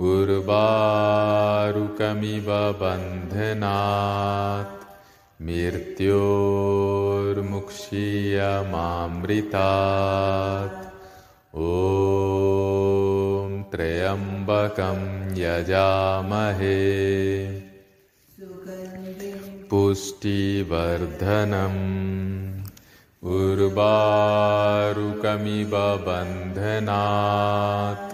उर्वारुकमिव बन्धनात् मृत्योर्मुक्षीयमामृतात्। ॐ त्र्यम्बकं यजामहे। पुष्टिवर्धनम्। उर्वारुकमिव बन्धनात्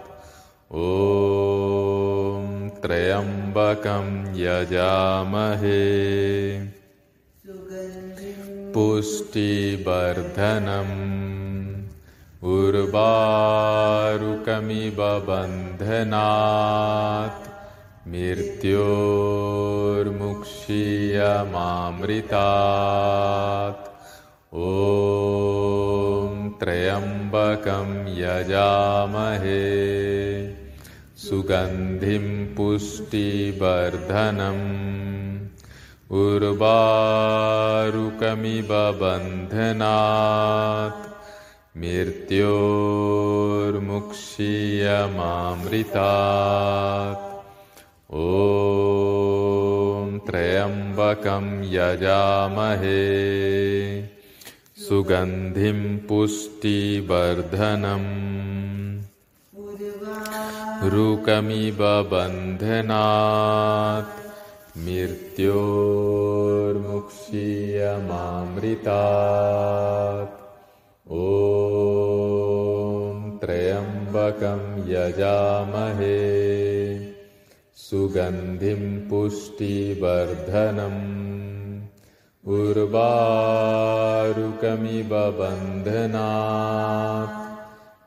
ॐ त्र्यम्बकं यजामहे। पुष्टिवर्धनम्। उर्वारुकमिव बन्धनात् मृत्योर्मुक्षीयमामृतात्। ॐ त्र्यम्बकं यजामहे सुगन्धिं पुष्टिवर्धनम्। उर्वारुकमिव बन्धनात्। मृत्योर्मुक्षीयमामृतात्। ॐ त्र्यम्बकं यजामहे। सुगन्धिं पुष्टिवर्धनम् रुकमिव बन्धनात्। मृत्योर्मुक्षीयमामृतात्। ॐ त्र्यम्बकं यजामहे। सुगन्धिं पुष्टिवर्धनम्। उर्वारुकमिव बन्धनात्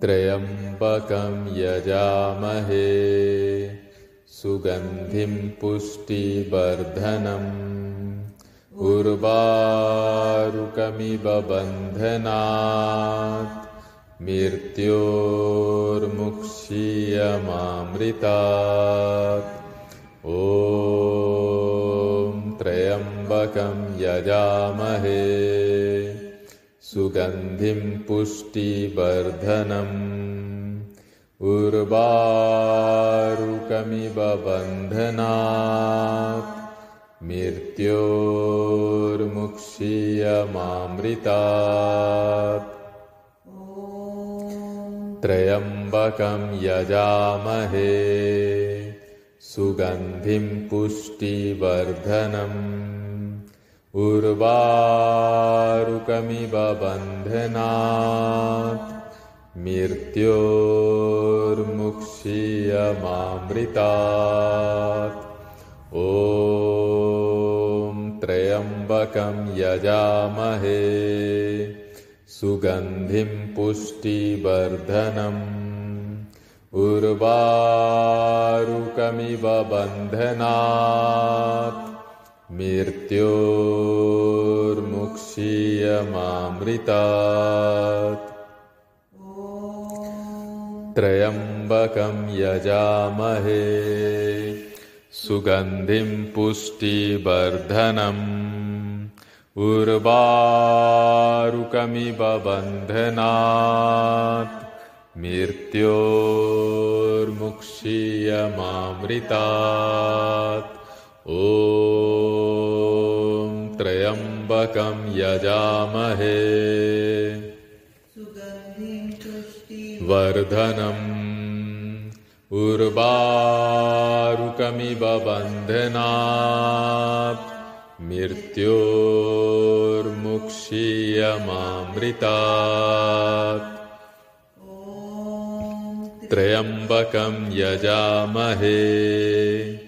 त्र्यम्बकं यजामहे। सुगन्धिं पुष्टिवर्धनम्। उर्वारुकमिव बन्धनात्। मृत्योर्मुक्षीयमामृतात्। ॐ त्र्यम्बकं यजामहे सुगन्धिं पुष्टिवर्धनम्। उर्वारुकमिव बन्धनात् मृत्योर्मुक्षीयमामृतात् त्र्यम्बकं यजामहे। सुगन्धिं पुष्टिवर्धनम् उर्वारुकमिव बन्धनात् मृत्योर्मुक्षीयमामृतात्। ॐ त्र्यम्बकं यजामहे। सुगन्धिं पुष्टिवर्धनम्। उर्वारुकमिव बन्धनात् मृत्योर्मुक्षीयमामृतात्। त्रयम् त्र्यम्बकं यजामहे। सुगन्धिं पुष्टिवर्धनम्। उर्वारुकमिव बन्धनात् मृत्योर्मुक्षीयमामृतात् ॐ त्र्यम्बकं यजामहे। वर्धनम् उर्वारुकमिव बन्धनात् मृत्योर्मुक्षीयमामृतात्। त्र्यम्बकं यजामहे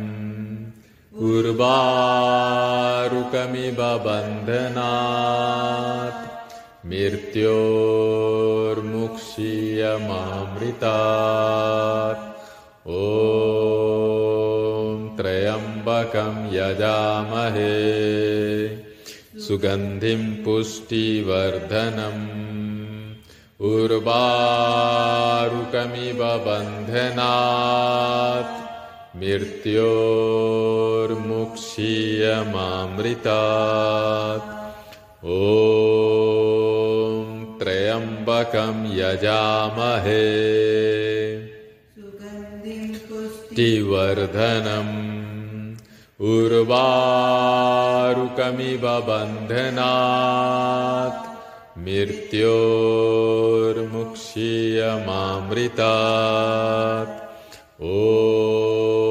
उर्वारुकमिव बन्धनात् मृत्योर्मुक्षीयमामृतात्। ॐ त्र्यम्बकं यजामहे। सुगन्धिं पुष्टिवर्धनम् उर्वारुकमिव बन्धनात् मृत्योर्मुक्षीयमामृतात् ॐ त्र्यम्बकं यजामहे। पुष्टिवर्धनम् उर्वारुकमिव बन्धनात्। मृत्योर्मुक्षीयमामृतात् ॐ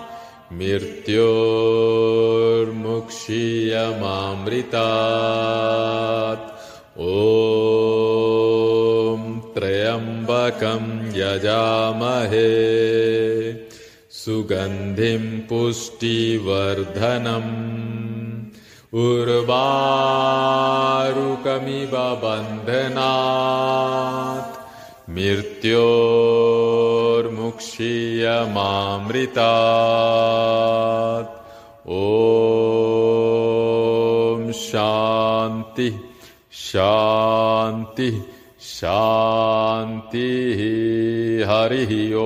मृत्योर्मुक्षीयमामृतात्। ॐ त्र्यम्बकं यजामहे। सुगन्धिम् पुष्टिवर्धनम्। उर्वारुकमिव बन्धनात् मृत्योर्मुक्षीयमामृतात् ॐ शान्ति शान्ति शान्तिः हरिः ओ